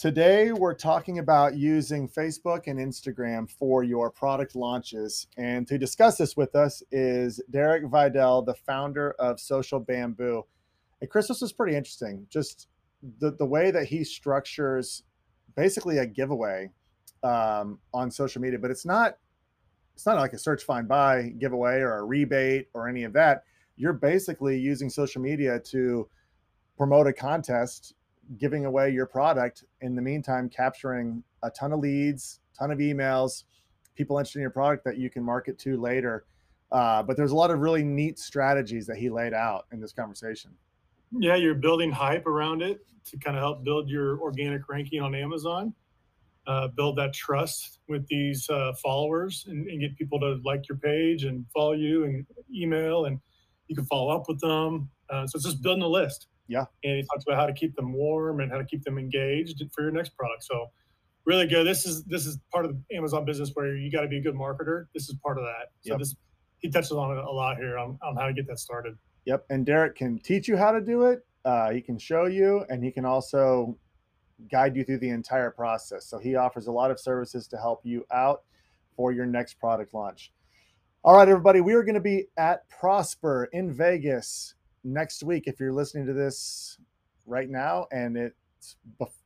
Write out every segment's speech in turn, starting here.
Today, we're talking about using Facebook and Instagram for your product launches. And to discuss this with us is Derek Videll, the founder of Social Bamboo. And Chris, this is pretty interesting. Just the, the way that he structures basically a giveaway um, on social media, but it's not it's not like a search find buy giveaway or a rebate or any of that. You're basically using social media to promote a contest giving away your product in the meantime capturing a ton of leads ton of emails people interested in your product that you can market to later. Uh, but there's a lot of really neat strategies that he laid out in this conversation. Yeah you're building hype around it to kind of help build your organic ranking on amazon. Uh, build that trust with these uh, followers and, and, get people to like your page and follow you and email and you can follow up with them. Uh, so it's just building a list yeah. And he talks about how to keep them warm and how to keep them engaged for your next product. So really good. This is this is part of the Amazon business where you got to be a good marketer. This is part of that. So yep. this he touches on it a lot here on, on how to get that started. Yep. And Derek can teach you how to do it. Uh, he can show you and he can also guide you through the entire process. So he offers a lot of services to help you out for your next product launch. All right, everybody, we are going to be at Prosper in Vegas next week, if you're listening to this right now, and it's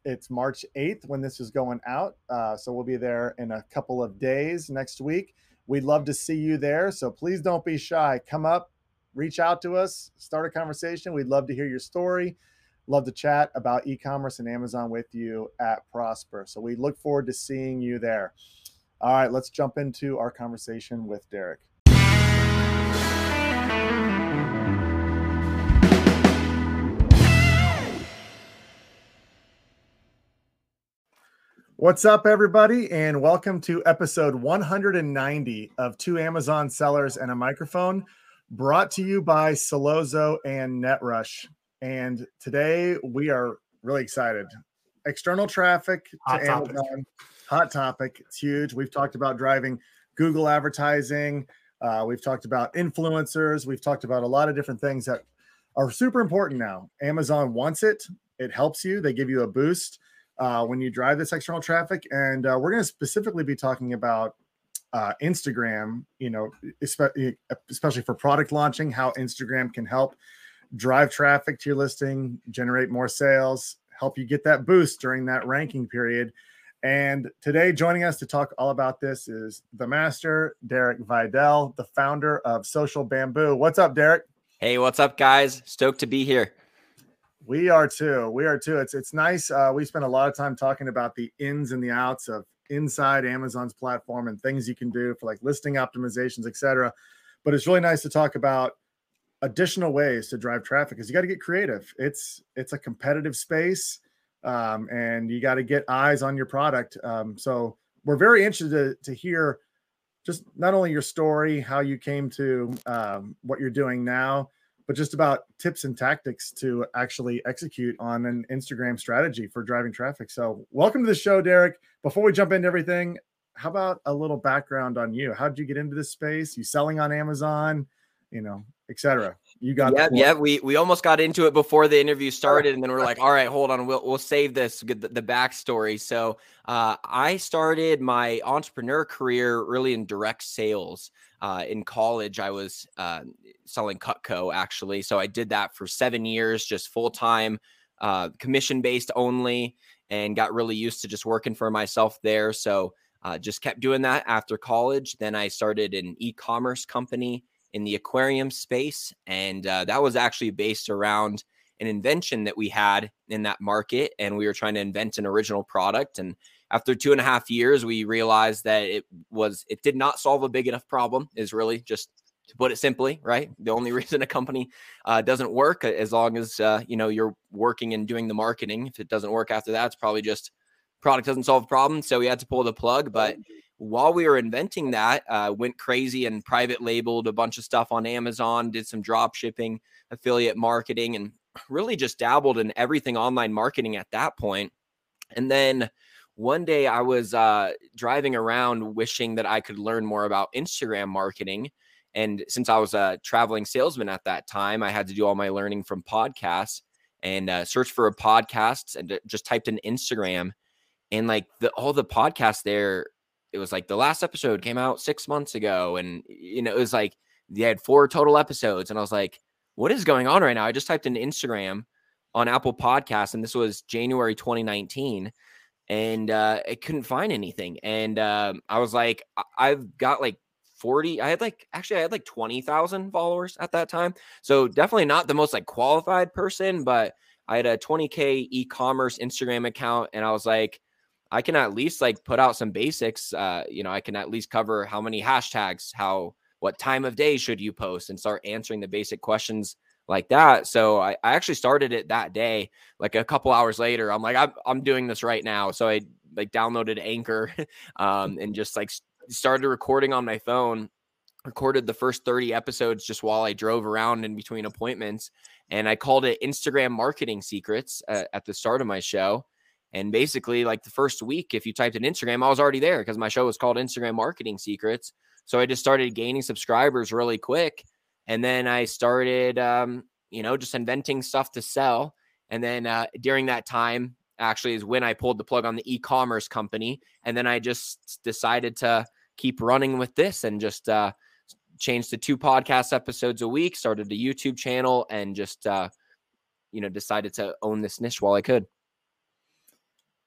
it's March 8th when this is going out, uh, so we'll be there in a couple of days next week. We'd love to see you there, so please don't be shy. Come up, reach out to us, start a conversation. We'd love to hear your story. Love to chat about e-commerce and Amazon with you at Prosper. So we look forward to seeing you there. All right, let's jump into our conversation with Derek. What's up, everybody, and welcome to episode 190 of Two Amazon Sellers and a Microphone, brought to you by Sellozo and NetRush. And today we are really excited. External traffic to hot Amazon, topic. hot topic. It's huge. We've talked about driving Google advertising. Uh, we've talked about influencers. We've talked about a lot of different things that are super important now. Amazon wants it. It helps you. They give you a boost uh, when you drive this external traffic. And uh, we're going to specifically be talking about uh, Instagram, you know, especially for product launching, how Instagram can help drive traffic to your listing, generate more sales, help you get that boost during that ranking period. And today, joining us to talk all about this is the master, Derek Videll, the founder of Social Bamboo. What's up, Derek? Hey, what's up, guys? Stoked to be here. We are too. We are too. It's it's nice. Uh, we spend a lot of time talking about the ins and the outs of inside Amazon's platform and things you can do for like listing optimizations, etc. But it's really nice to talk about additional ways to drive traffic because you got to get creative. It's it's a competitive space, um, and you got to get eyes on your product. Um, so we're very interested to, to hear just not only your story, how you came to um, what you're doing now, but just about tips and tactics to actually execute on an Instagram strategy for driving traffic. So, welcome to the show, Derek. Before we jump into everything, how about a little background on you? How did you get into this space? You selling on Amazon, you know, etc. You got yeah, yeah. We we almost got into it before the interview started, and then we're like, all right, hold on, we'll we'll save this the, the backstory. So, uh, I started my entrepreneur career really in direct sales. Uh, in college, I was uh, selling Cutco actually. So I did that for seven years, just full time, uh, commission based only, and got really used to just working for myself there. So uh, just kept doing that after college. Then I started an e commerce company in the aquarium space. And uh, that was actually based around an invention that we had in that market. And we were trying to invent an original product. And after two and a half years, we realized that it was it did not solve a big enough problem. Is really just to put it simply, right? The only reason a company uh, doesn't work as long as uh, you know you're working and doing the marketing. If it doesn't work after that, it's probably just product doesn't solve the problem. So we had to pull the plug. But while we were inventing that, uh, went crazy and private labeled a bunch of stuff on Amazon, did some drop shipping, affiliate marketing, and really just dabbled in everything online marketing at that point. And then one day I was uh, driving around wishing that I could learn more about Instagram marketing. And since I was a traveling salesman at that time, I had to do all my learning from podcasts and uh, search for a podcast and just typed in Instagram. and like the all the podcasts there, it was like the last episode came out six months ago, and you know it was like they had four total episodes, and I was like, what is going on right now? I just typed in Instagram on Apple Podcasts, and this was January 2019 and uh, I couldn't find anything. And um, I was like, I- have got like 40, I had like, actually, I had like 20,000 followers at that time. So definitely not the most like qualified person, but I had a 20K e commerce Instagram account. And I was like, I can at least like put out some basics. Uh, you know, I can at least cover how many hashtags, how, what time of day should you post and start answering the basic questions like that. So I, I actually started it that day. Like a couple hours later, I'm like, I'm, I'm doing this right now. So I like downloaded Anchor um, and just like started recording on my phone. Recorded the first 30 episodes just while I drove around in between appointments. And I called it Instagram Marketing Secrets uh, at the start of my show. And basically, like the first week, if you typed in Instagram, I was already there because my show was called Instagram Marketing Secrets. So I just started gaining subscribers really quick and then I started, um, you know, just inventing stuff to sell. And then uh, during that time, actually, is when I pulled the plug on the e commerce company. And then I just decided to keep running with this and just uh, changed to two podcast episodes a week, started a YouTube channel, and just, uh, you know, decided to own this niche while I could.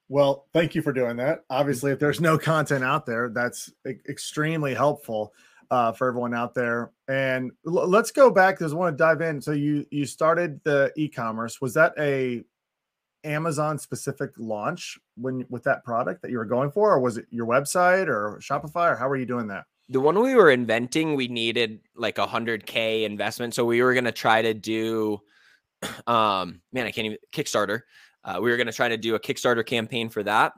Well, thank you for doing that. Obviously, if there's no content out there, that's extremely helpful uh, for everyone out there. And l- let's go back I want to dive in. So you you started the e-commerce. Was that a Amazon specific launch when with that product that you were going for, or was it your website or Shopify, or how were you doing that? The one we were inventing, we needed like a hundred k investment, so we were gonna try to do, um, man, I can't even Kickstarter. Uh, we were gonna try to do a Kickstarter campaign for that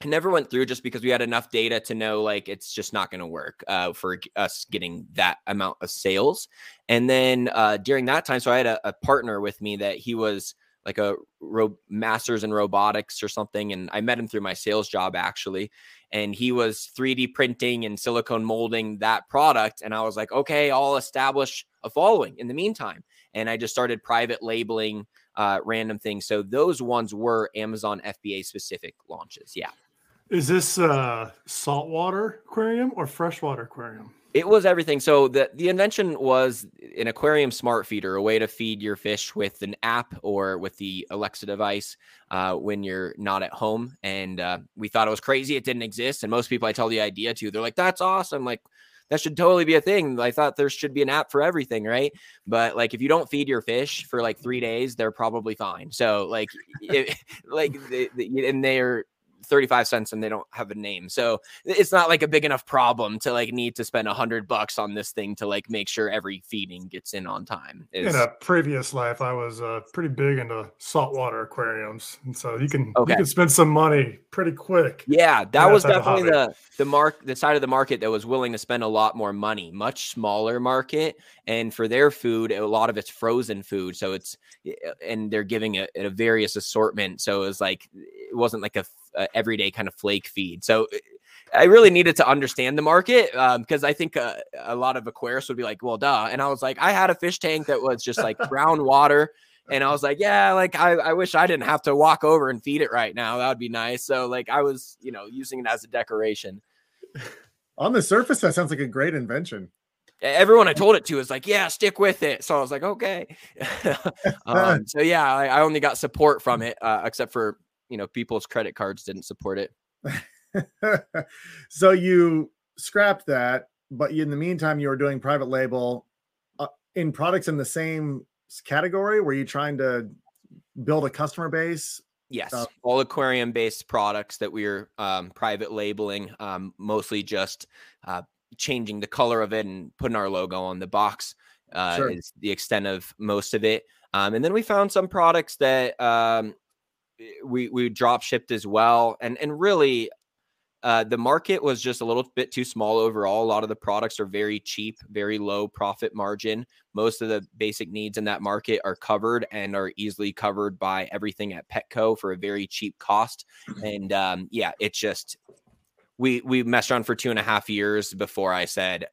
it never went through just because we had enough data to know like it's just not going to work uh, for us getting that amount of sales. And then uh, during that time, so I had a, a, partner with me that he was like a ro- master's in robotics or something, and I met him through my sales job actually. And he was 3D printing and silicone molding that product, and I was like, okay, I'll establish a following in the meantime. And I just started private labeling uh, random things. So those ones were Amazon FBA specific launches. Yeah. Is this a saltwater aquarium or freshwater aquarium? It was everything. So the the invention was an aquarium smart feeder, a way to feed your fish with an app or with the Alexa device uh, when you're not at home. And uh, we thought it was crazy; it didn't exist. And most people I tell the idea to, they're like, "That's awesome!" Like that should totally be a thing. I thought there should be an app for everything, right? But like if you don't feed your fish for like three days, they're probably fine. So like, it, like, the, the, and they're 35 cents and they don't have a name. So it's not like a big enough problem to like need to spend a hundred bucks on this thing to like make sure every feeding gets in on time. It's, in a previous life, I was uh, pretty big into saltwater aquariums. And so you can, okay. you can spend some money pretty quick. Yeah. That was definitely the, the mark, the side of the market that was willing to spend a lot more money, much smaller market. And for their food, a lot of it's frozen food. So it's, and they're giving it a, a various assortment. So it was like, it wasn't like a uh, everyday kind of flake feed. So uh, I really needed to understand the market because um, I think uh, a lot of aquarists would be like, well, duh. And I was like, I had a fish tank that was just like brown water. And I was like, yeah, like I, I wish I didn't have to walk over and feed it right now. That would be nice. So like I was, you know, using it as a decoration. On the surface, that sounds like a great invention. Everyone I told it to is like, yeah, stick with it. So I was like, okay. um, so yeah, I, I, only got support from it, uh, except for you know people's credit cards didn't support it. so you scrapped that, but in the meantime, you were doing private label uh, in products in the same category. Were you trying to build a customer base? Yes, uh, all aquarium based products that we are um, private labeling, um, mostly just uh, changing the color of it and putting our logo on the box uh, sure. is the extent of most of it. Um, and then we found some products that um, we we drop shipped as well, and and really. Uh, the market was just a little bit too small overall. A lot of the products are very cheap, very low profit margin. Most of the basic needs in that market are covered and are easily covered by everything at Petco for a very cheap cost. And um, yeah, it's just we we messed around for two and a half years before I said,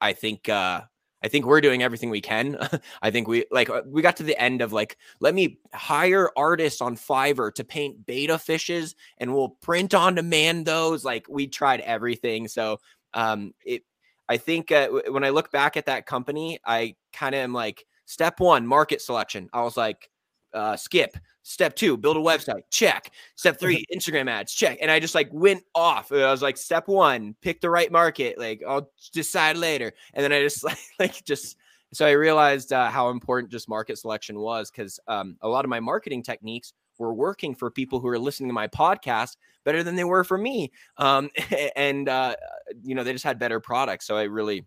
I think uh, I think we're doing everything we can. I think we like uh, we got to the end of like let me hire artists on Fiverr to paint betta fishes and we'll print on demand those. Like we tried everything. So um it I think uh, when I look back at that company, I kind of am like step 1 market selection. I was like uh skip Step two, build a website. Check. Step three, Instagram ads. Check. And I just like went off. I was like, step one, pick the right market. Like I'll decide later. And then I just like, like just so I realized uh, how important just market selection was because um, a lot of my marketing techniques were working for people who are listening to my podcast better than they were for me. Um, and uh, you know, they just had better products. So I really,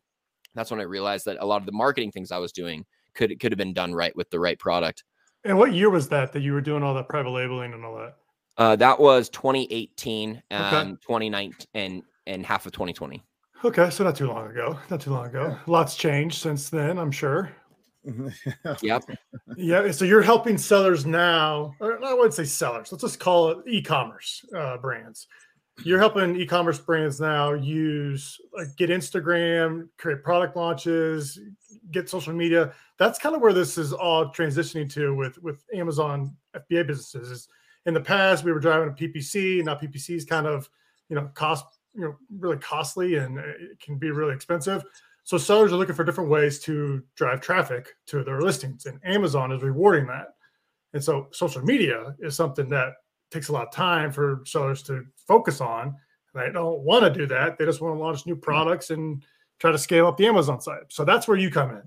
that's when I realized that a lot of the marketing things I was doing could could have been done right with the right product. And what year was that that you were doing all that private labeling and all that? Uh, that was 2018, um, okay. 2019, and and half of 2020. Okay, so not too long ago. Not too long ago. Lots changed since then, I'm sure. yep. Yeah. So you're helping sellers now, or I wouldn't say sellers. Let's just call it e-commerce uh, brands. You're helping e-commerce brands now use like get Instagram, create product launches, get social media. That's kind of where this is all transitioning to with with Amazon FBA businesses. In the past we were driving a PPC, and now PPC is kind of you know cost you know really costly and it can be really expensive. So sellers are looking for different ways to drive traffic to their listings, and Amazon is rewarding that. And so social media is something that takes a lot of time for sellers to focus on. They don't want to do that. They just want to launch new products and try to scale up the Amazon side. So that's where you come in.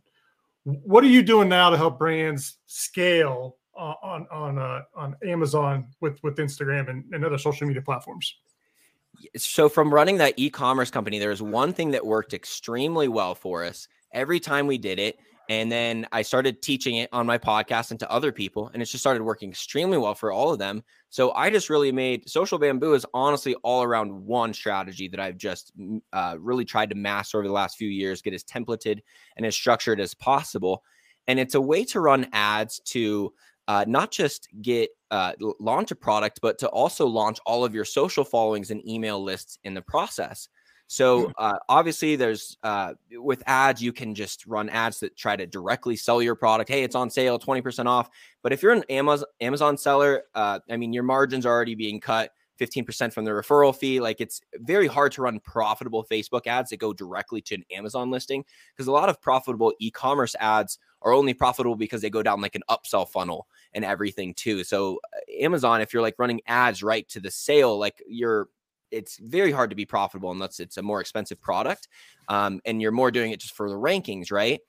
What are you doing now to help brands scale uh, on on uh, on Amazon with with Instagram and, and other social media platforms? So from running that e-commerce company, there was one thing that worked extremely well for us. Every time we did it, and then I started teaching it on my podcast and to other people, and it just started working extremely well for all of them. So I just really made social bamboo is honestly all around one strategy that I've just uh, really tried to master over the last few years, get as templated and as structured as possible. And it's a way to run ads to uh, not just get uh, launch a product, but to also launch all of your social followings and email lists in the process. So uh, obviously, there's uh, with ads, you can just run ads that try to directly sell your product. Hey, it's on sale, twenty percent off. But if you're an Amazon Amazon seller, uh, I mean, your margins are already being cut. 15% from the referral fee. Like it's very hard to run profitable Facebook ads that go directly to an Amazon listing because a lot of profitable e commerce ads are only profitable because they go down like an upsell funnel and everything too. So, uh, Amazon, if you're like running ads right to the sale, like you're it's very hard to be profitable unless it's a more expensive product um, and you're more doing it just for the rankings right?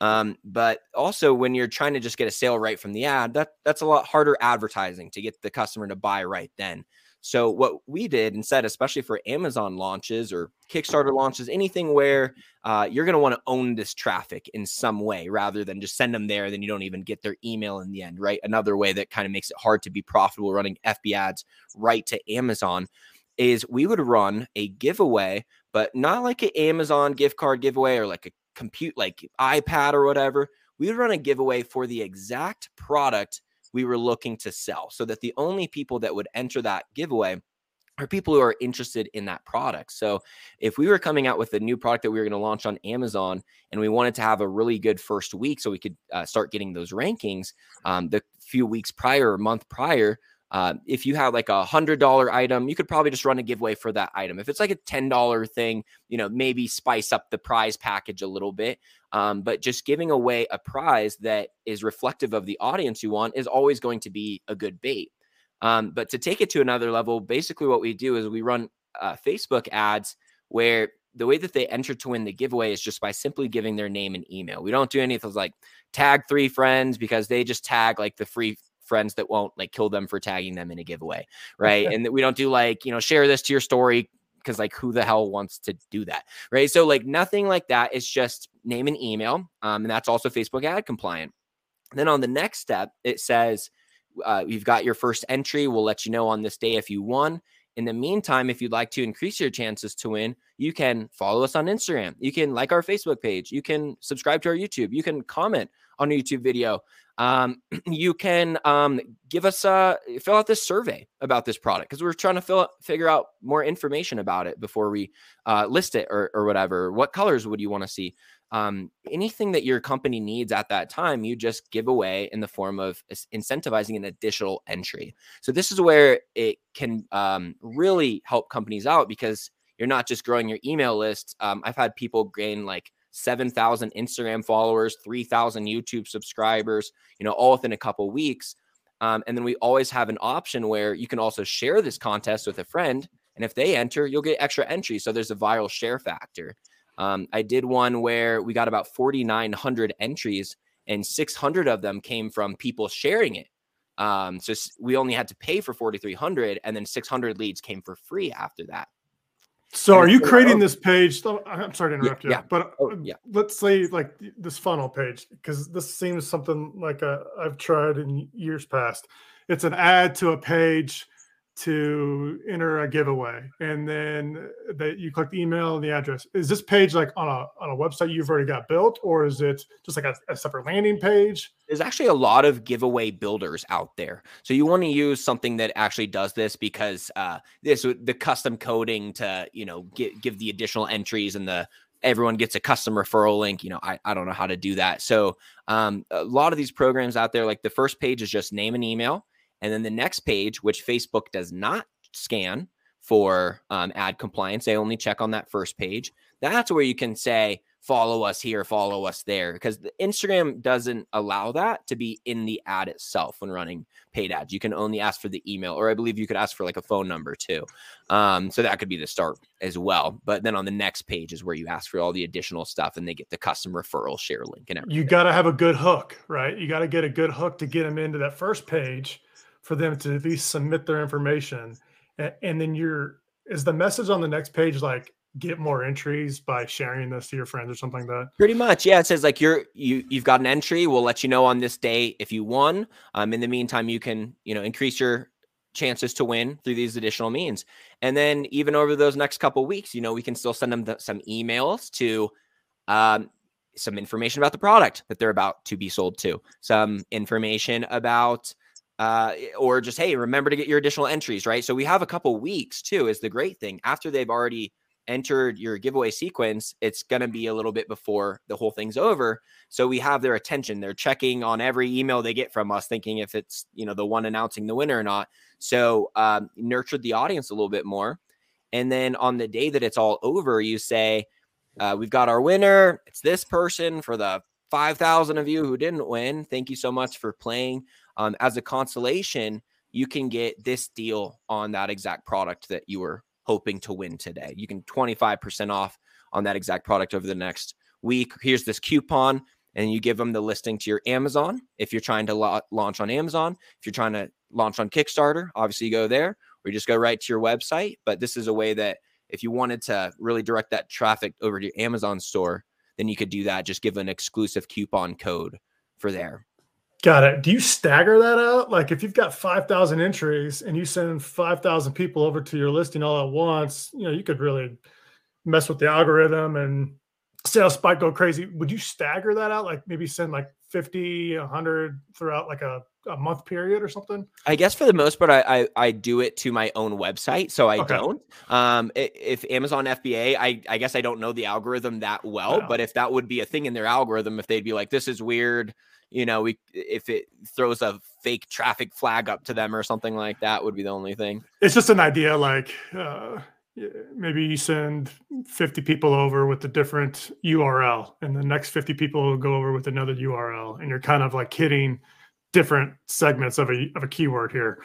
Um, but also when you're trying to just get a sale right from the ad that that's a lot harder advertising to get the customer to buy right then. So what we did instead especially for amazon launches or kickstarter launches anything where uh, you're going to want to own this traffic in some way rather than just send them there then you don't even get their email in the end right? Another way that kind of makes it hard to be profitable running fb ads right to amazon is we would run a giveaway, but not like an Amazon gift card giveaway or like a compute like iPad or whatever. We would run a giveaway for the exact product we were looking to sell so that the only people that would enter that giveaway are people who are interested in that product. So if we were coming out with a new product that we were going to launch on Amazon and we wanted to have a really good first week so we could uh, start getting those rankings um, the few weeks prior or month prior, uh, if you have like a hundred dollar item, you could probably just run a giveaway for that item. If it's like a ten dollar thing, you know, maybe spice up the prize package a little bit. Um, but just giving away a prize that is reflective of the audience you want is always going to be a good bait. Um, but to take it to another level, basically what we do is we run uh, Facebook ads where the way that they enter to win the giveaway is just by simply giving their name and email. We don't do anything like tag three friends because they just tag like the free friends that won't like kill them for tagging them in a giveaway, right? and we don't do like, you know, share this to your story because like who the hell wants to do that, right? So like nothing like that. It's just name and email, um, and that's also Facebook ad compliant. Then on the next step, it says uh, you've got your first entry. We'll let you know on this day if you won. In the meantime, if you'd like to increase your chances to win, you can follow us on Instagram. You can like our Facebook page. You can subscribe to our YouTube. You can comment on a YouTube video um, you can um, give us a fill out this survey about this product because we're trying to fill figure out more information about it before we uh, list it or, or whatever. What colors would you want to see? um, anything that your company needs at that time, you just give away in the form of incentivizing an additional entry. So this is where it can um, really help companies out because you're not just growing your email list. Um, I've had people gain like 7,000 Instagram followers, 3,000 YouTube subscribers, you know, all within a couple weeks. Um, and then we always have an option where you can also share this contest with a friend. And if they enter, you'll get extra entries. So there's a viral share factor. Um, I did one where we got about 4,900 entries, and 600 of them came from people sharing it. Um, so we only had to pay for 4,300, and then 600 leads came for free after that. So, are you creating this page? I'm sorry to interrupt yeah, you, yeah. but oh, yeah. let's say like this funnel page, because this seems something like a, I've tried in years past. It's an ad to a page to enter a giveaway and then that you click the email and the address. Is this page like on a on a website you've already got built or is it just like a, a separate landing page? There's actually a lot of giveaway builders out there. So you want to use something that actually does this because uh this the custom coding to you know give, give the additional entries and the everyone gets a custom referral link you know I, I don't know how to do that. So um, a lot of these programs out there like the first page is just name and email and then the next page, which Facebook does not scan for um, ad compliance, they only check on that first page. That's where you can say, follow us here, follow us there, because the Instagram doesn't allow that to be in the ad itself when running paid ads. You can only ask for the email, or I believe you could ask for like a phone number too. Um, so that could be the start as well. But then on the next page is where you ask for all the additional stuff and they get the custom referral share link and everything. You got to have a good hook, right? You got to get a good hook to get them into that first page for them to at least submit their information. And, and then you're is the message on the next page like get more entries by sharing this to your friends or something like that? Pretty much yeah it says like you're you you've got an entry we'll let you know on this day if you won. Um in the meantime you can you know increase your chances to win through these additional means. And then even over those next couple weeks you know we can still send them the, some emails to um some information about the product that they're about to be sold to. Some information about uh, or just hey, remember to get your additional entries, right? So we have a couple weeks too. Is the great thing after they've already entered your giveaway sequence, it's going to be a little bit before the whole thing's over. So we have their attention. They're checking on every email they get from us, thinking if it's you know the one announcing the winner or not. So um, nurtured the audience a little bit more, and then on the day that it's all over, you say, uh, "We've got our winner. It's this person for the." 5,000 of you who didn't win, thank you so much for playing. Um, as a consolation, you can get this deal on that exact product that you were hoping to win today. You can 25% off on that exact product over the next week. Here's this coupon, and you give them the listing to your Amazon. If you're trying to launch on Amazon, if you're trying to launch on Kickstarter, obviously you go there, or you just go right to your website. But this is a way that if you wanted to really direct that traffic over to your Amazon store, then you could do that. Just give an exclusive coupon code for there. Got it. Do you stagger that out? Like if you've got 5,000 entries and you send 5,000 people over to your listing all at once, you know, you could really mess with the algorithm and sales spike go crazy. Would you stagger that out? Like maybe send like 50, 100 throughout like a, a month period or something? I guess for the most part, I, I, I do it to my own website. So I okay. don't. Um, if Amazon FBA, I, I guess I don't know the algorithm that well, yeah. but if that would be a thing in their algorithm, if they'd be like, this is weird, you know, we if it throws a fake traffic flag up to them or something like that would be the only thing. It's just an idea like uh, maybe you send 50 people over with a different URL and the next 50 people will go over with another URL and you're kind of like hitting different segments of a of a keyword here.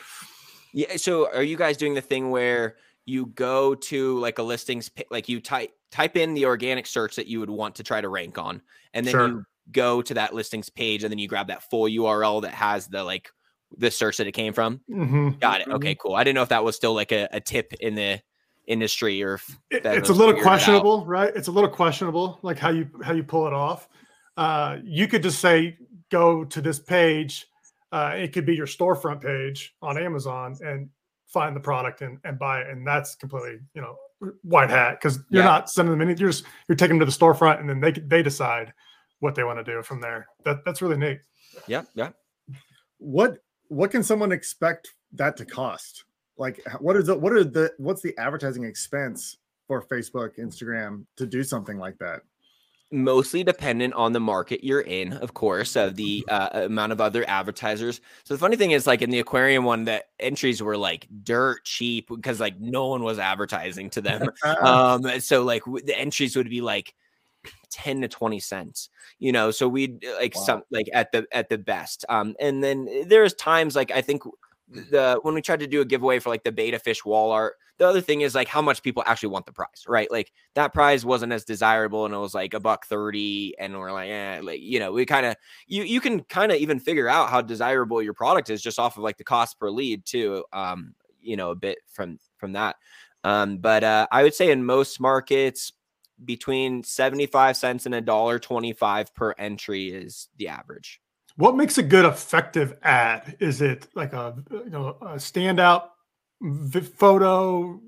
Yeah, so are you guys doing the thing where you go to like a listings like you type type in the organic search that you would want to try to rank on and then sure. you go to that listings page and then you grab that full URL that has the like the search that it came from. Mm-hmm. Got it. Okay, mm-hmm. cool. I didn't know if that was still like a, a tip in the industry or if it's a little questionable, right? It's a little questionable, like how you how you pull it off. Uh, you could just say go to this page. Uh, it could be your storefront page on Amazon and find the product and, and buy it, and that's completely you know white hat because you're yeah. not sending them any. You're just you're taking them to the storefront, and then they they decide what they want to do from there. That that's really neat. Yeah, yeah. What what can someone expect that to cost? Like what is it what are the what's the advertising expense for Facebook, Instagram to do something like that? mostly dependent on the market you're in, of course, of the uh, amount of other advertisers. So the funny thing is, like in the aquarium one, the entries were like dirt cheap because like no one was advertising to them. um, so like w- the entries would be like 10 to 20 cents you know so we'd like wow. some like at the at the best um and then eh, there's times like i think the when we tried to do a giveaway for like the betta fish wall art the other thing is like how much people actually want the prize right like that prize wasn't as desirable and it was like a buck 30 and we're like eh, like you know we kind of you you can kind of even figure out how desirable your product is just off of like the cost per lead too um you know a bit from from that um but uh i would say in most markets between 75 cents and a dollar 25 per entry is the average what makes a good effective ad? Is it like a you know a standout photo,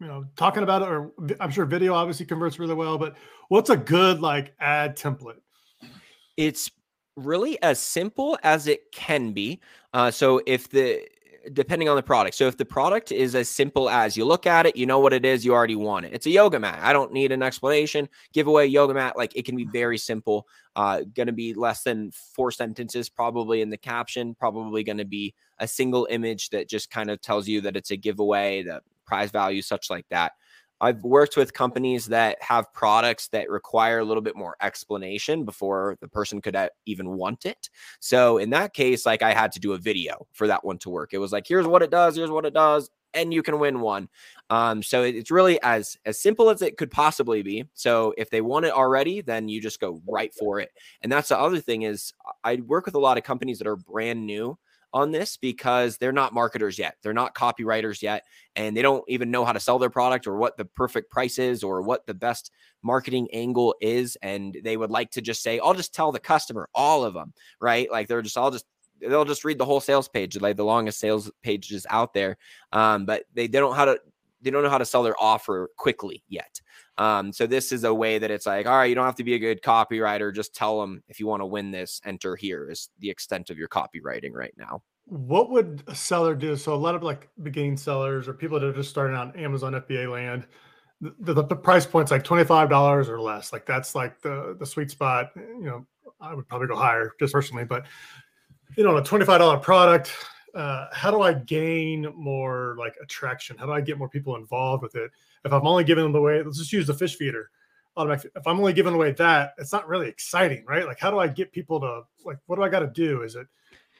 you know, talking about it, or I'm sure video obviously converts really well, but what's a good like ad template? It's really as simple as it can be. Uh, so if the depending on the product. So if the product is as simple as you look at it, you know what it is, you already want it. It's a yoga mat. I don't need an explanation. Giveaway yoga mat. Like it can be very simple. Uh, going to be less than four sentences probably in the caption. Probably going to be a single image that just kind of tells you that it's a giveaway, the prize value, such like that. I've worked with companies that have products that require a little bit more explanation before the person could even want it. So in that case, like I had to do a video for that one to work. It was like, here's what it does, here's what it does, and you can win one. Um, so it's really as as simple as it could possibly be. So if they want it already, then you just go right for it. And that's the other thing is I work with a lot of companies that are brand new on this because they're not marketers yet. They're not copywriters yet. And they don't even know how to sell their product or what the perfect price is or what the best marketing angle is. And they would like to just say, I'll just tell the customer, all of them, right? Like they're just, I'll just, they'll just read the whole sales page, like the longest sales pages out there. Um, but they, they don't how to, they don't know how to sell their offer quickly yet. Um, so this is a way that it's like, all right, you don't have to be a good copywriter. Just tell them if you want to win this, enter here is the extent of your copywriting right now. What would a seller do? So a lot of like beginning sellers or people that are just starting on Amazon FBA land, the, the, the price point's like $25 or less. Like that's like the, the sweet spot. You know, I would probably go higher just personally, but you know, a $25 product, uh, how do I gain more like attraction? How do I get more people involved with it? If I'm only giving them away, let's just use the fish feeder. Automatic. If I'm only giving away that, it's not really exciting, right? Like, how do I get people to like? What do I got to do? Is it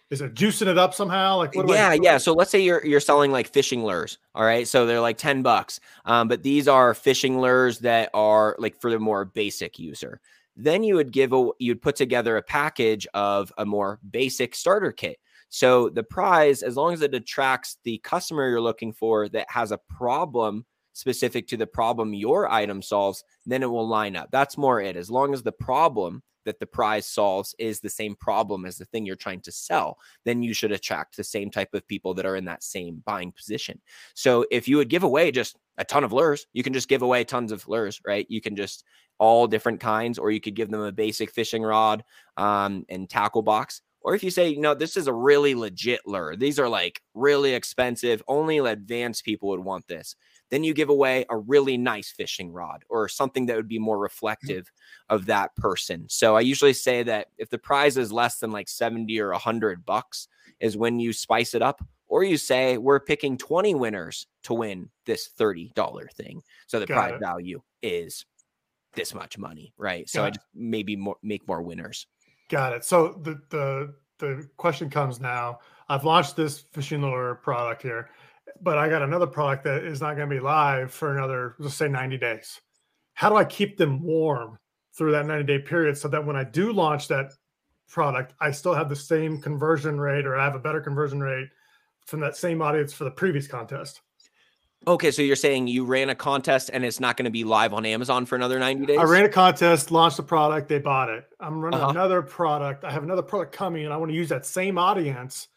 is it juicing it up somehow? Like, yeah, I, yeah. So let's say you're you're selling like fishing lures, all right. So they're like ten bucks, um, but these are fishing lures that are like for the more basic user. Then you would give a you'd put together a package of a more basic starter kit. So the prize, as long as it attracts the customer you're looking for that has a problem specific to the problem your item solves, then it will line up. That's more it. As long as the problem that the prize solves is the same problem as the thing you're trying to sell, then you should attract the same type of people that are in that same buying position. So if you would give away just a ton of lures, you can just give away tons of lures, right? You can just all different kinds, or you could give them a basic fishing rod um, and tackle box. Or if you say, you know, this is a really legit lure, these are like really expensive, only advanced people would want this. Then you give away a really nice fishing rod or something that would be more mm-hmm. reflective of that person. So I usually say that if the prize is less than like 70 or 100 bucks, is when you spice it up. Or you say, we're picking 20 winners to win this $30 thing. So the Got prize it. value is this much money, right? So I just maybe more make more winners. Got it. So the the the question comes now. I've launched this fishing lure product here, but I got another product that is not going to be live for another, let's say, 90 days. How do I keep them warm through that 90 day period so that when I do launch that product, I still have the same conversion rate or I have a better conversion rate from that same audience for the previous contest? Okay, so you're saying you ran a contest and it's not going to be live on Amazon for another 90 days? I ran a contest, launched a product, they bought it. I'm running uh-huh. another product. I have another product coming and I want to use that same audience,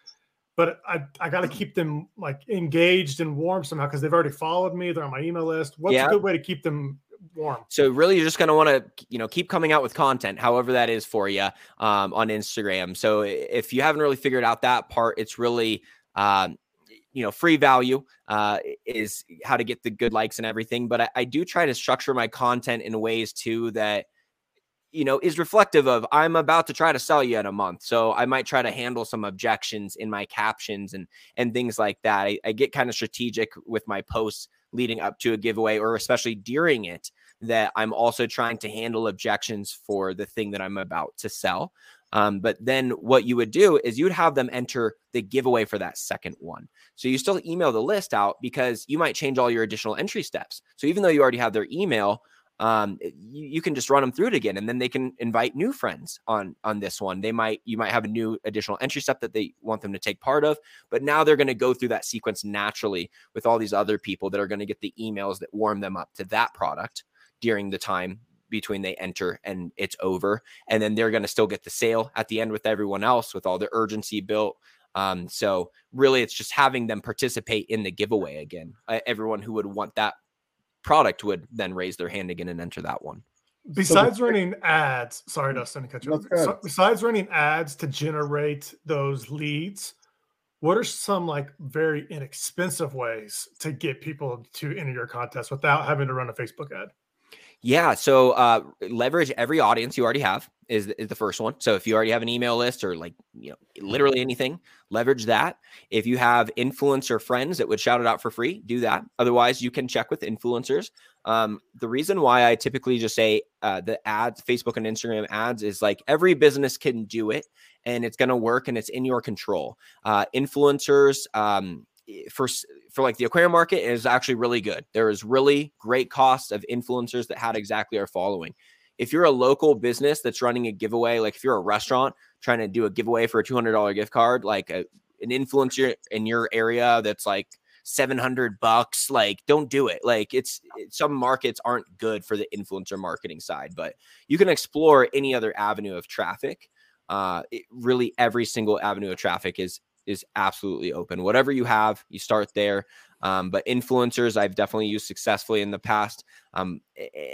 but I, I got to keep them like engaged and warm somehow because they've already followed me. They're on my email list. What's yeah. a good way to keep them warm? So really you're just going to want to, you know, keep coming out with content, however that is for you um, on Instagram. So if you haven't really figured out that part, it's really, um, you know free value uh, is how to get the good likes and everything but I, I, do try to structure my content in ways too that you know, is reflective of I'm about to try to sell you in a month. So I might try to handle some objections in my captions and and things like that. I, I get kind of strategic with my posts leading up to a giveaway or especially during it that I'm also trying to handle objections for the thing that I'm about to sell. Um, but then what you would do is you'd have them enter the giveaway for that second one. So you still email the list out because you might change all your additional entry steps. So even though you already have their email, um, you, you, can just run them through it again, and then they can invite new friends on on this one. They might you might have a new additional entry step that they want them to take part of, but now they're going to go through that sequence naturally with all these other people that are going to get the emails that warm them up to that product during the time between they enter and it's over. And then they're going to still get the sale at the end with everyone else with all the urgency built. Um, so really, it's just having them participate in the giveaway again. Uh, everyone who would want that product would then raise their hand again and enter that one. Besides so running ads, sorry, Dustin, to cut you So, besides running ads to generate those leads, what are some like very inexpensive ways to get people to enter your contest without having to run a Facebook ad? Yeah. So uh, leverage every audience you already have is, is the first one. So if you already have an email list or like, you know, literally anything, leverage that. If you have influencer friends that would shout it out for free, do that. Otherwise, you can check with influencers. Um, the reason why I typically just say uh, the ads, Facebook and Instagram ads is like every business can do it and it's going to work and it's in your control. Uh, influencers, um, for for like the aquarium market is actually really good. There is really great cost of influencers that had exactly our following. If you're a local business that's running a giveaway, like if you're a restaurant trying to do a giveaway for a $200 gift card, like a, an influencer in your area that's like 700 bucks, like don't do it. Like it's, some markets aren't good for the influencer marketing side, but you can explore any other avenue of traffic. Uh, it, really every single avenue of traffic is is absolutely open. Whatever you have, you start there. Um, but influencers, I've definitely used successfully in the past. Um,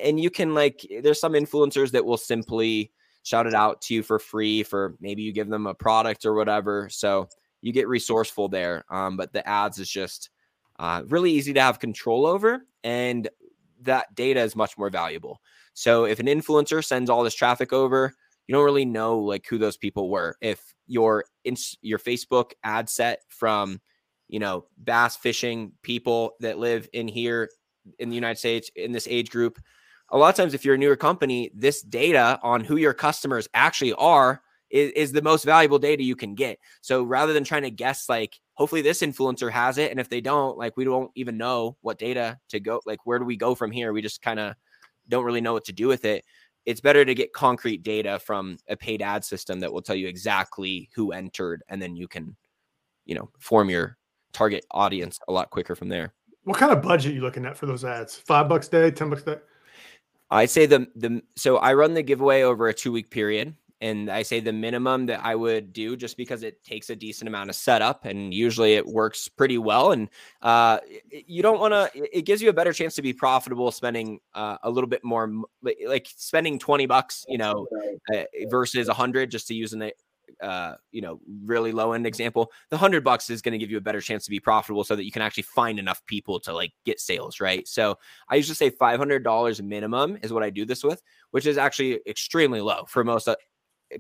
and you can like, there's some influencers that will simply shout it out to you for free for maybe you give them a product or whatever. So you get resourceful there. Um, but the ads is just uh, really easy to have control over, and that data is much more valuable. So if an influencer sends all this traffic over, you don't really know like who those people were. If your your Facebook ad set from you know bass fishing people that live in here in the United States in this age group, a lot of times if you're a newer company, this data on who your customers actually are is, is the most valuable data you can get. So rather than trying to guess like hopefully this influencer has it and if they don't like we don't even know what data to go like where do we go from here? We just kind of don't really know what to do with it it's better to get concrete data from a paid ad system that will tell you exactly who entered and then you can you know form your target audience a lot quicker from there. What kind of budget are you looking at for those ads? Five bucks a day ten bucks a day? I say the the so i run the giveaway over a two week period and I say the minimum that I would do just because it takes a decent amount of setup and usually it works pretty well. And uh, you don't want to, it gives you a better chance to be profitable spending uh, a little bit more, like spending 20 bucks, you know, uh, versus a hundred just to use an, uh, you know, really low end example, the hundred bucks is going to give you a better chance to be profitable so that you can actually find enough people to like get sales, right? So I usually say $500 minimum is what I do this with, which is actually extremely low for most uh,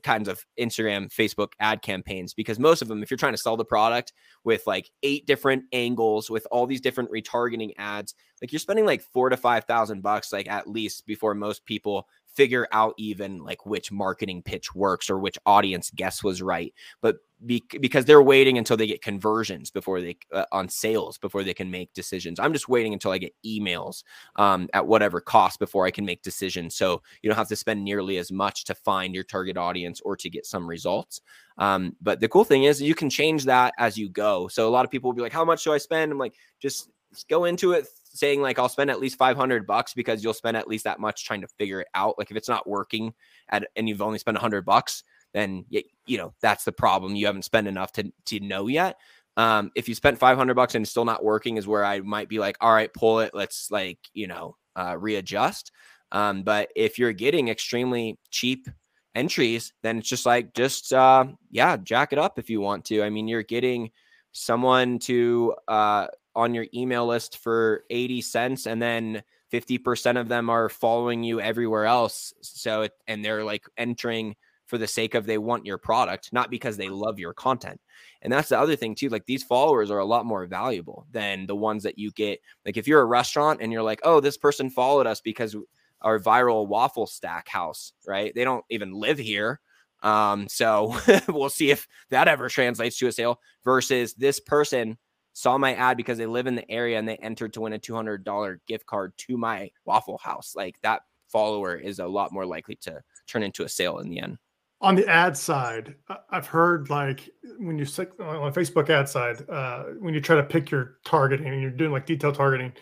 kinds of Instagram, Facebook ad campaigns because most of them, if you're trying to sell the product with like eight different angles with all these different retargeting ads, like you're spending like four to five thousand bucks, like at least before most people figure out even like which marketing pitch works or which audience guess was right. But be, because they're waiting until they get conversions before they uh, on sales before they can make decisions. I'm just waiting until I get emails um, at whatever cost before I can make decisions. So you don't have to spend nearly as much to find your target audience or to get some results. Um, but the cool thing is you can change that as you go. So a lot of people will be like, "How much do I spend?" I'm like, just go into it saying like I'll spend at least 500 bucks because you'll spend at least that much trying to figure it out. Like if it's not working at and you've only spent 100 bucks, then you, know that's the problem. You haven't spent enough to to know yet. Um, if you spent 500 bucks and it's still not working, is where I might be like, all right, pull it. Let's like you know uh, readjust. Um, but if you're getting extremely cheap entries, then it's just like just uh, yeah, jack it up if you want to. I mean, you're getting someone to uh, on your email list for 80 cents and then 50% of them are following you everywhere else. So, it, and they're like entering for the sake of they want your product, not because they love your content. And that's the other thing too. Like these followers are a lot more valuable than the ones that you get. Like if you're a restaurant and you're like, oh, this person followed us because our viral waffle stack house, right? They don't even live here. Um, so we'll see if that ever translates to a sale versus this person saw my ad because they live in the area and they entered to win a $200 gift card to my waffle house. Like that follower is a lot more likely to turn into a sale in the end. On the ad side, I've heard like when you on Facebook ad side, uh, when you try to pick your targeting and you're doing like detail targeting,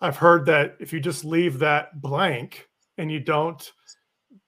I've heard that if you just leave that blank and you don't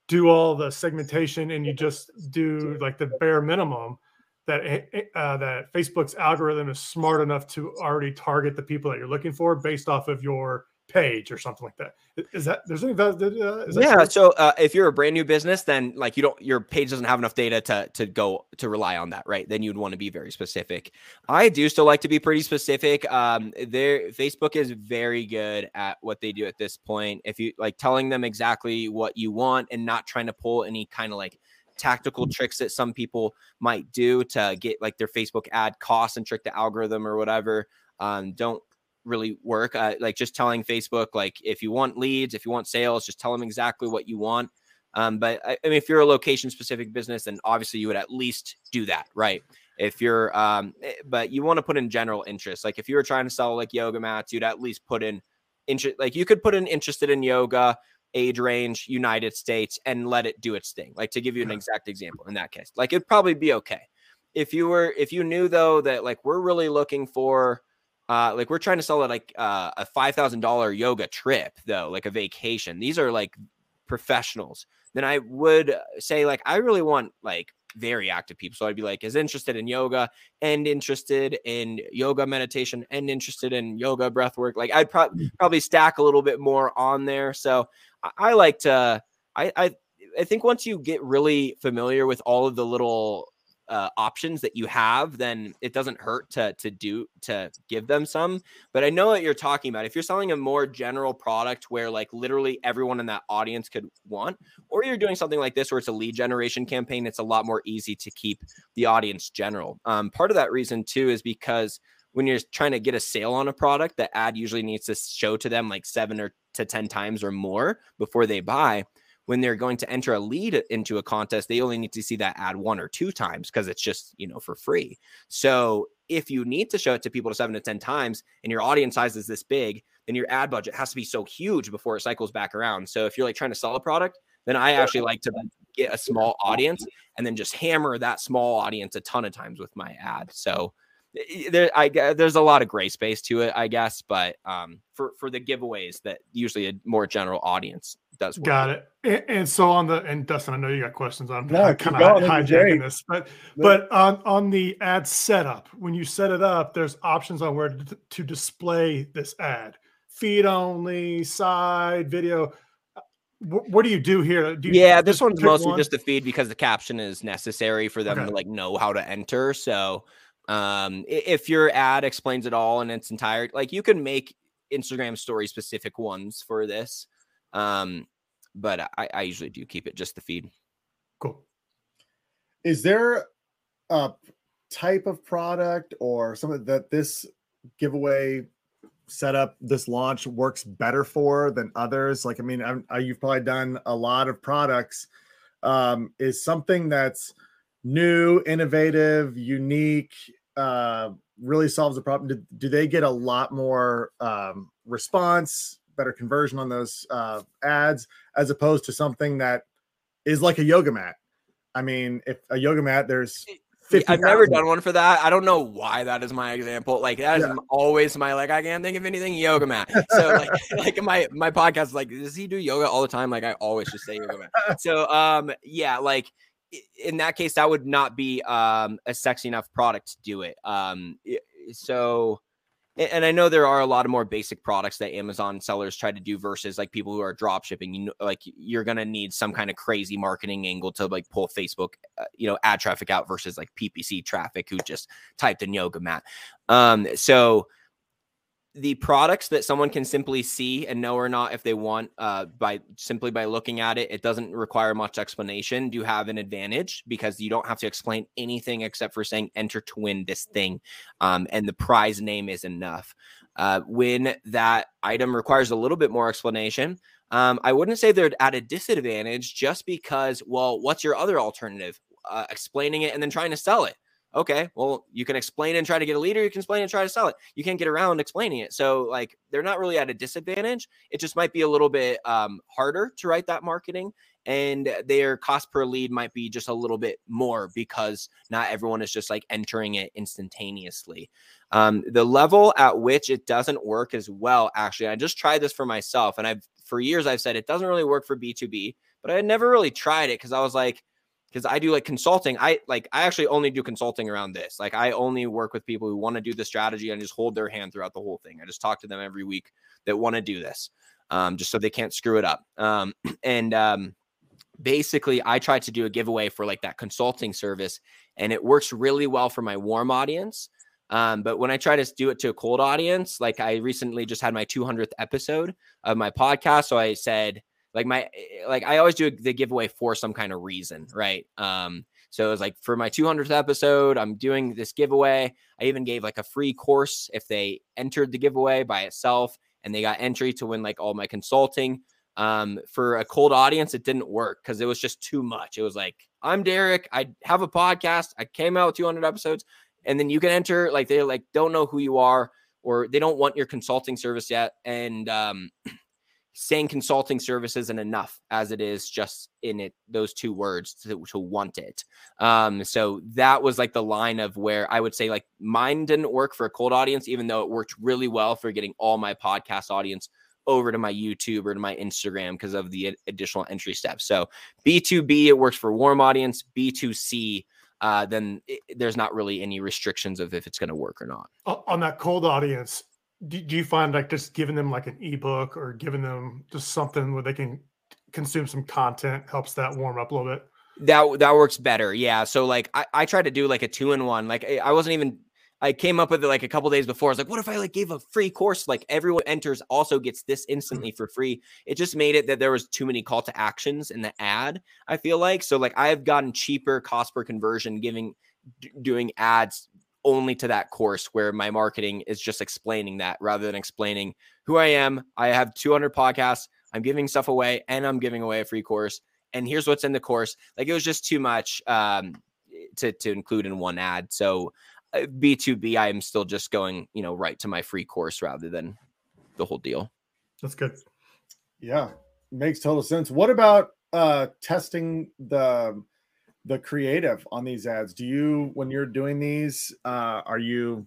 do all the segmentation and you just do like the bare minimum, that eh, eh, uh, that Facebook's algorithm is smart enough to already target the people that you're looking for based off of your page or something like that. Is that there's any that, uh, is that yeah? True? So uh, if you're a brand new business, then like you don't your page doesn't have enough data to to go to rely on that, right? Then you'd want to be very specific. I do still like to be pretty specific. Um, there Facebook is very good at what they do at this point. If you like telling them exactly what you want and not trying to pull any kind of like tactical tricks that some people might do to get like their Facebook ad costs and trick the algorithm or whatever um, don't really work. Uh, like just telling Facebook, like if you want leads, if you want sales, just tell them exactly what you want. Um, but I, I mean, if you're a location specific business, then obviously you would at least do that, right? If you're, um, eh, but you want to put in general interest. Like if you were trying to sell like yoga mats, you'd at least put in interest. Like you could put in interested in yoga, age range, United States, and let it do its thing. Like to give you an exact example in that case, like it'd probably be okay. If you were, if you knew though that like we're really looking for, uh, like we're trying to sell it like uh, a five thousand dollar yoga trip though, like a vacation. These are like professionals. Then I would say like I really want like very active people. So I'd be like, is interested in yoga and interested in yoga meditation and interested in yoga breath work. Like I'd pro- mm. probably stack a little bit more on there. So I, I like to, I, I, I think once you get really familiar with all of the little uh, options that you have, then it doesn't hurt to to do to give them some. But I know what you're talking about. If you're selling a more general product where like literally everyone in that audience could want, or you're doing something like this where it's a lead generation campaign, it's a lot more easy to keep the audience general. Um, part of that reason too is because when you're trying to get a sale on a product, the ad usually needs to show to them like seven or to ten times or more before they buy when they're going to enter a lead into a contest, they only need to see that ad one or two times because it's just, you know, for free. So if you need to show it to people to seven to 10 times and your audience size is this big, then your ad budget has to be so huge before it cycles back around. So if you're like trying to sell a product, then I actually like to get a small audience and then just hammer that small audience a ton of times with my ad. So there, I there's a lot of gray space to it, I guess, but um, for for the giveaways that usually a more general audience does. Got it. And, and, so on the and Dustin, I know you got questions on no, kind of hijacking this, but but on on the ad setup, when you set it up, there's options on where to, to display this ad: feed only, side, video. What, what do you do here? Do you yeah, this one's mostly one? just the feed because the caption is necessary for them okay. to like know how to enter. So um if your ad explains it all in its entirety like you can make instagram story specific ones for this um, but I, I usually do keep it just the feed. Cool. Is there a type of product or something that this giveaway setup, this launch works better for than others? Like, I mean, I, you've probably done a lot of products. Um, is something that's new, innovative, unique, uh, really solves the problem? Do, do they get a lot more um, response? Better conversion on those uh, ads as opposed to something that is like a yoga mat. I mean, if a yoga mat, there's 50, I've never done one for that. I don't know why that is my example. Like that is yeah. always my like I can't think of anything yoga mat. So like like my my podcast like does he do yoga all the time? Like I always just say yoga mat. So um yeah, like in that case that would not be um a sexy enough product to do it. Um so and I know there are a lot of more basic products that Amazon sellers try to do versus like people who are drop shipping. You know, like you're gonna need some kind of crazy marketing angle to like pull Facebook, uh, you know, ad traffic out versus like PPC traffic who just typed in yoga mat. Um, so the products that someone can simply see and know or not if they want uh, by simply by looking at it it doesn't require much explanation. Do you have an advantage because you don't have to explain anything except for saying enter to win this thing um, and the prize name is enough. Uh, when that item requires a little bit more explanation um, i wouldn't say they're at a disadvantage just because well what's your other alternative? Uh, explaining it and then trying to sell it okay, well, you can explain and try to get a leader. You can explain and try to sell it. You can't get around explaining it. So, like, they're not really at a disadvantage. It just might be a little bit um, harder to write that marketing, and their cost per lead might be just a little bit more because not everyone is just like entering it instantaneously. Um, the level at which it doesn't work as well, actually, I just tried this for myself, and I've for years I've said it doesn't really work for B2B, but I had never really tried it because I was like, because I do like consulting. I like I actually only do consulting around this. Like I only work with people who want to do the strategy and just hold their hand throughout the whole thing. I just talk to them every week that want to do this, um, just so they can't screw it up. Um, and um, basically, I try to do a giveaway for like that consulting service, and it works really well for my warm audience. Um, but when I try to do it to a cold audience, like I recently just had my 200th episode of my podcast, so I said like my eh, like I always do the giveaway for some kind of reason, right? Um, so it was like for my 200th episode, I'm doing this giveaway. I even gave like a free course if they entered the giveaway by itself, and they got entry to win like all my consulting. Um, for a cold audience, it didn't work because it was just too much. It was like, I'm Derek. I have a podcast. I came out with 200 episodes, and then you can enter. Like they like don't know who you are, or they don't want your consulting service yet, and um, saying consulting service isn't enough as it is just in it those two words to, to want it. Um so that was like the line of where i would say like mine didn't work for a cold audience even though it worked really well for getting all my podcast audience over to my youtube or to my instagram because of the additional entry steps. So b2b it works for warm audience. B2c uh, then it, there's not really any restrictions of if it's going to work or not. On that cold audience, do, do you find like just giving them like an ebook or giving them just something where they can consume some content helps that warm up a little bit? That that works better. Yeah. So like I, I try to do like a two in one. Like I wasn't even I came up with it like a couple days before. I was like, what if I like gave a free course? Like everyone enters also gets this mm. instantly for free. It just made it that there was too many call to actions in the ad. I feel like so like I've gotten cheaper cost per conversion giving d- doing ads only to that course where my marketing is just explaining that rather than explaining who I am. I have 200 podcasts. I'm giving stuff away and I'm giving away a free course. And here's what's in the course. Like it was just too much um, to, to include in one ad. So B2B, uh, I am still just going, you know, right to my free course rather than the whole deal. That's good. Yeah, makes total sense. What about uh testing the the creative on these ads do you when you're doing these uh are you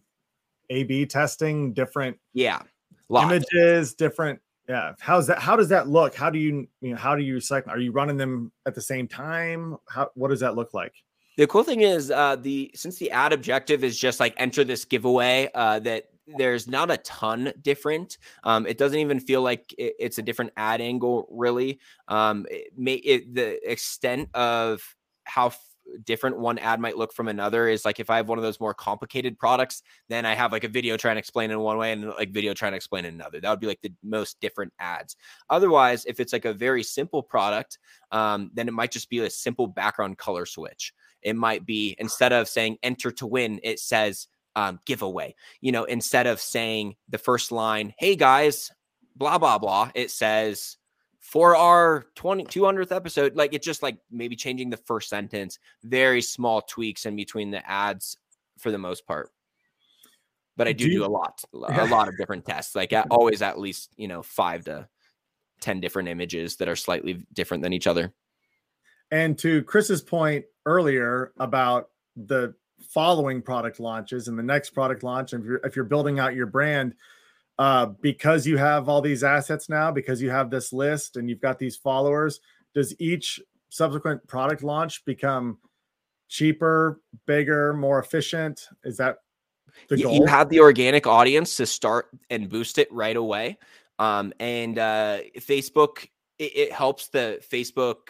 a b testing different yeah images different yeah how's that how does that look how do you you know how do you cycle are you running them at the same time how what does that look like the cool thing is uh the since the ad objective is just like enter this giveaway uh that there's not a ton different. Um, it doesn't even feel like it, it's a different ad angle, really. Um, it may, it, the extent of how f- different one ad might look from another is like if I have one of those more complicated products, then I have like a video trying to explain in one way and like video trying to explain in another. That would be like the most different ads. Otherwise, if it's like a very simple product, um, then it might just be a simple background color switch. It might be instead of saying enter to win, it says um, giveaway. You know, instead of saying the first line, hey guys, blah, blah, blah, it says for our 20 200th episode like it's just like maybe changing the first sentence very small tweaks in between the ads for the most part. But i do do, you, do a lot a lot of different tests like at, always at least you know five to ten different images that are slightly different than each other. And to chris's point earlier about the following product launches and the next product launch and if you're, if you're building out your brand uh, because you have all these assets now, because you have this list and you've got these followers, does each subsequent product launch become cheaper, bigger, more efficient? Is that the goal? You have the organic audience to start and boost it right away. Um, and uh, Facebook, it, it helps the Facebook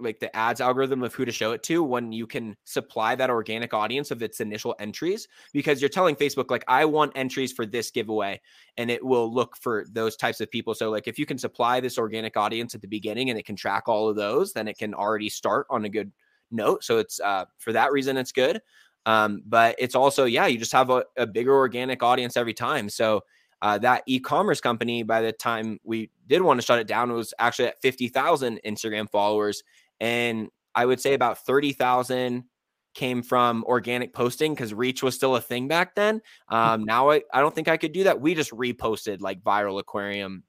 like the ads algorithm of who to show it to when you can supply that organic audience of its initial entries because you're telling Facebook like I want entries for this giveaway and it will look for those types of people. So like if you can supply this organic audience at the beginning and it can track all of those, then it can already start on a good note. So it's uh for that reason it's good. Um, but it's also yeah, you just have a, a bigger organic audience every time. So uh, that e-commerce company by the time we did want to shut it down was actually at 50,000 Instagram followers and I would say about 30,000 came from organic posting because reach was still a thing back then. Um, now I, I don't think I could do that. We just reposted like viral aquarium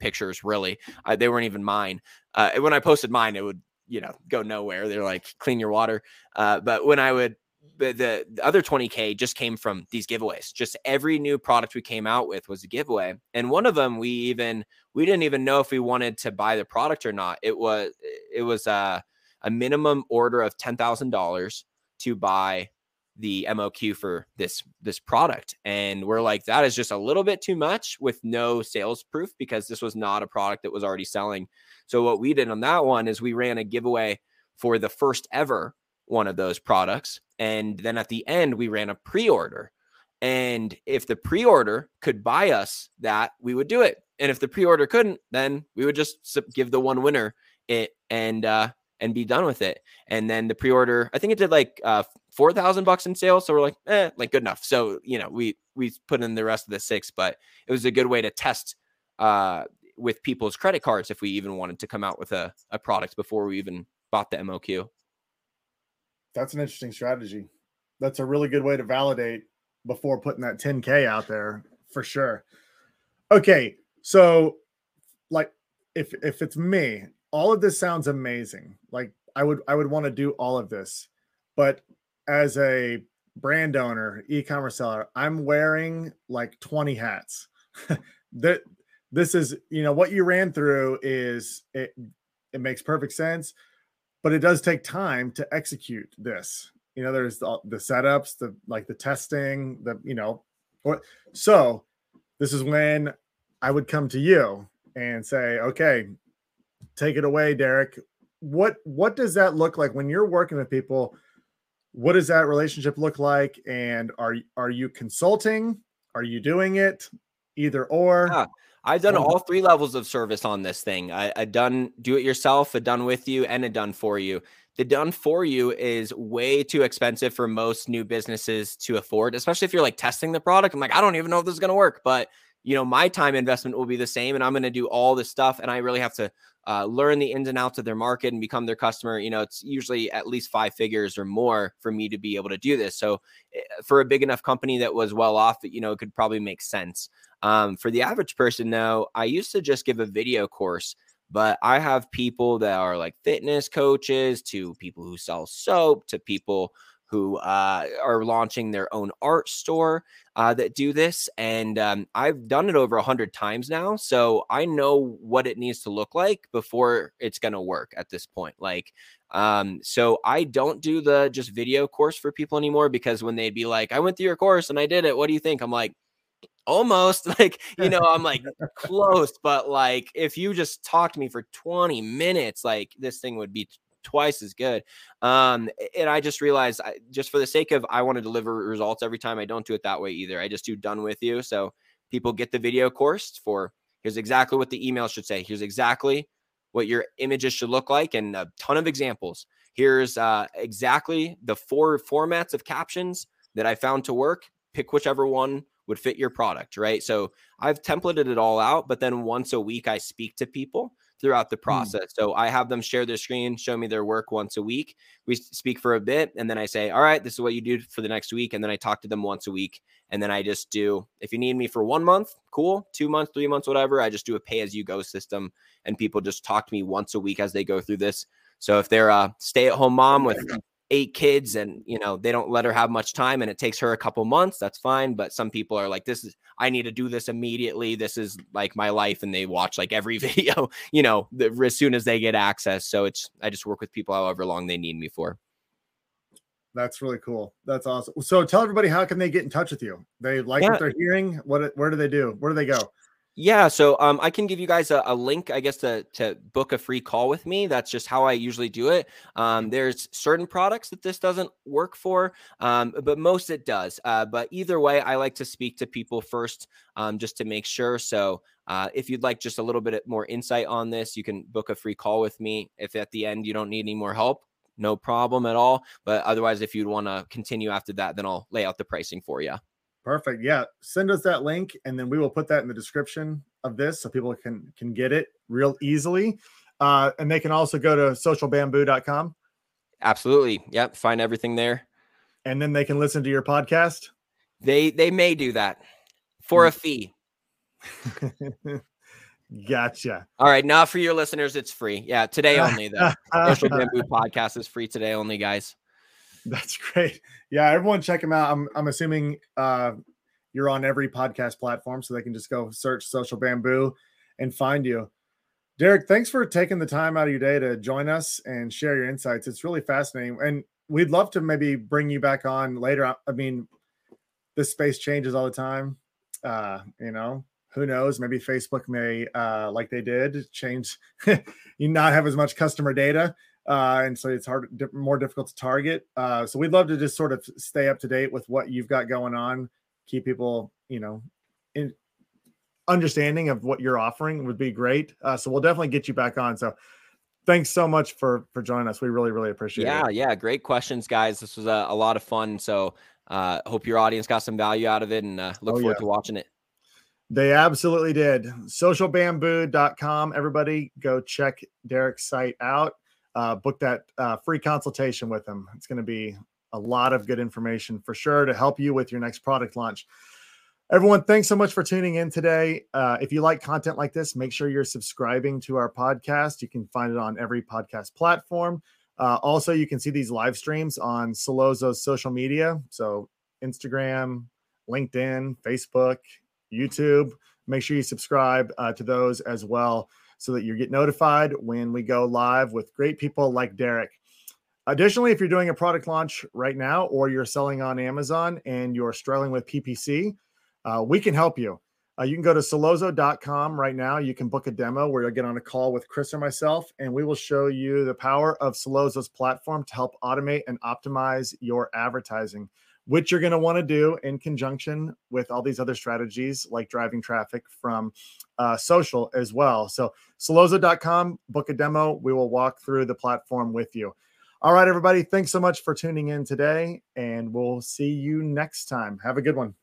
pictures, really. Uh, they weren't even mine. Uh, when I posted mine, it would, you know, go nowhere. They're like, clean your water. Uh, but when I would the, the, the other 20k just came from these giveaways. Just every new product we came out with was a giveaway. And one of them we even we didn't even know if we wanted to buy the product or not. It was it was a, a minimum order of $10000 to buy the moq for this this product. And we're like that is just a little bit too much with no sales proof because this was not a product that was already selling. So what we did on that one is we ran a giveaway for the first ever one of those products. And then at the end, we ran a pre order. And if the pre order could buy us that, we would do it. And if the pre order couldn't, then we would just give the one winner it and, uh, and be done with it. And then the pre-order, I think it did like uh, four thousand bucks in sales. So we're like, eh, like good enough. So you know, we we put in the rest of the six, but it was a good way to test uh, with people's credit cards if we even wanted to come out with a, a product before we even bought the MOQ that's an interesting strategy. That's a really good way to validate before putting that 10K out there for sure. Okay. So, like, if if it's me, all of this sounds amazing. Like, I would I would want to do all of this, but as a brand owner, e-commerce seller, I'm wearing like 20 hats. that this is, you know, what you ran through is it it makes perfect sense but it does take time to execute this. You know there's the, the setups the like the testing the you know so this is when i would come to you and say okay take it away derek. What what does that look like when you're working with people? What does that relationship look like? And are are you consulting? Are you doing it? Either or. I've done all three levels of service on this thing. I, I done do it yourself, a done with you, and a done for you. The done for you is way too expensive for most new businesses to afford, especially if you're like testing the product. I'm like, I don't even know if this is going to work, but you know, my time investment will be the same, and I'm going to do all this stuff, and I really have to uh, learn the ins and outs of their market and become their customer. You know, it's usually at least five figures or more for me to be able to do this. So, eh, for a big enough company that was well off, you know, it could probably make sense. Um, for the average person, though, I used to just give a video course, but I have people that are like fitness coaches to people who sell soap to people who uh, are launching their own art store uh, that do this. And um, I've done it over a hundred times now. So I know what it needs to look like before it's going to work at this point. Like, um, so I don't do the just video course for people anymore because when they'd be like, I went through your course and I did it. What do you think? I'm like, almost like you know i'm like close but like if you just talk to me for 20 minutes like this thing would be twice as good um and i just realized I, just for the sake of i want to deliver results every time i don't do it that way either i just do done with you so people get the video course for here's exactly what the email should say here's exactly what your images should look like and a ton of examples here's uh exactly the four formats of captions that i found to work pick whichever one would fit your product, right? So I've templated it all out, but then once a week I speak to people throughout the hmm. process. Mm. So I have them share their screen, show me their work once a week. We speak for a bit and then I say, "All right, this is what you do for the next week." And then I talk to them once a week. And then I just do if you need me for 1 month, cool, 2 months, 3 months, whatever, I just do a pay as you go system and people just talk to me once a week as they go through this. So if they're a stay-at-home mom with eight kids and you know they don't let her have much time and it takes her a couple months that's fine but some people are like this is i need to do this immediately this is like my life and they watch like every video you know the, as soon as they get access so it's i just work with people however long they need me for. That's really cool that's awesome so tell everybody how can they get in touch with you? They like yeah. what they're hearing what where do they do? Where do they go Yeah, so um, I can give you guys a, a, link, I guess, to to book a free call with me. That's just how I usually do it. Um, there's certain products that this doesn't work for, um, but most it does. Uh, but either way, I like to speak to people first, um, just to make sure. So uh, if you'd like just a little bit more insight on this, you can book a free call with me. If at the end you don't need any more help, no problem at all. But otherwise, if you'd want to continue after that, then I'll lay out the pricing for you. Perfect. Yeah. Send us that link and then we will put that in the description of this so people can can get it real easily. Uh, and they can also go to socialbamboo.com. Absolutely. Yep. Find everything there. And then they can listen to your podcast. They they may do that for a mm. fee. gotcha. All right. Now for your listeners, it's free. Yeah. Today only though. Social Bamboo podcast is free today only, guys. That's great. Yeah, everyone check him out. I'm I'm assuming uh, you're on every podcast platform, so they can just go search Social Bamboo and find you. Derek, thanks for taking the time out of your day to join us and share your insights. It's really fascinating, and we'd love to maybe bring you back on later. I mean, this space changes all the time. Uh, you know, who knows? Maybe Facebook may, uh, like they did, change. you not have as much customer data uh, and so it's hard, more difficult to target. Uh, so we'd love to just sort of stay up to date with what you've got going on, keep people, you know, in understanding of what you're offering would be great. Uh, so we'll definitely get you back on. So thanks so much for for joining us. We really really appreciate yeah, it. Yeah, yeah, great questions, guys. This was a, a lot of fun. So uh, hope your audience got some value out of it, and uh, look oh, forward yeah. to watching it. They absolutely did. Socialbamboo.com. Everybody go check Derek's site out uh, book that uh, free consultation with them. It's going to be a lot of good information for sure to help you with your next product launch. Everyone, thanks so much for tuning in today. Uh, if you like content like this, make sure you're subscribing to our podcast. You can find it on every podcast platform. Uh, also, you can see these live streams on Sellozo's social media. So, Instagram, LinkedIn, Facebook, YouTube. Make sure you subscribe uh, to those as well so that you get notified when we go live with great people like Derek. Additionally, if you're doing a product launch right now or you're selling on Amazon and you're struggling with PPC, uh, we can help you. Uh, you can go to sellozo.com right now. You can book a demo where you'll get on a call with Chris or myself, and we will show you the power of Sellozo's platform to help automate and optimize your advertising which you're going to want to do in conjunction with all these other strategies like driving traffic from uh, social as well. So, Sellozo.com, book a demo. We will walk through the platform with you. All right, everybody. Thanks so much for tuning in today, and we'll see you next time. Have a good one.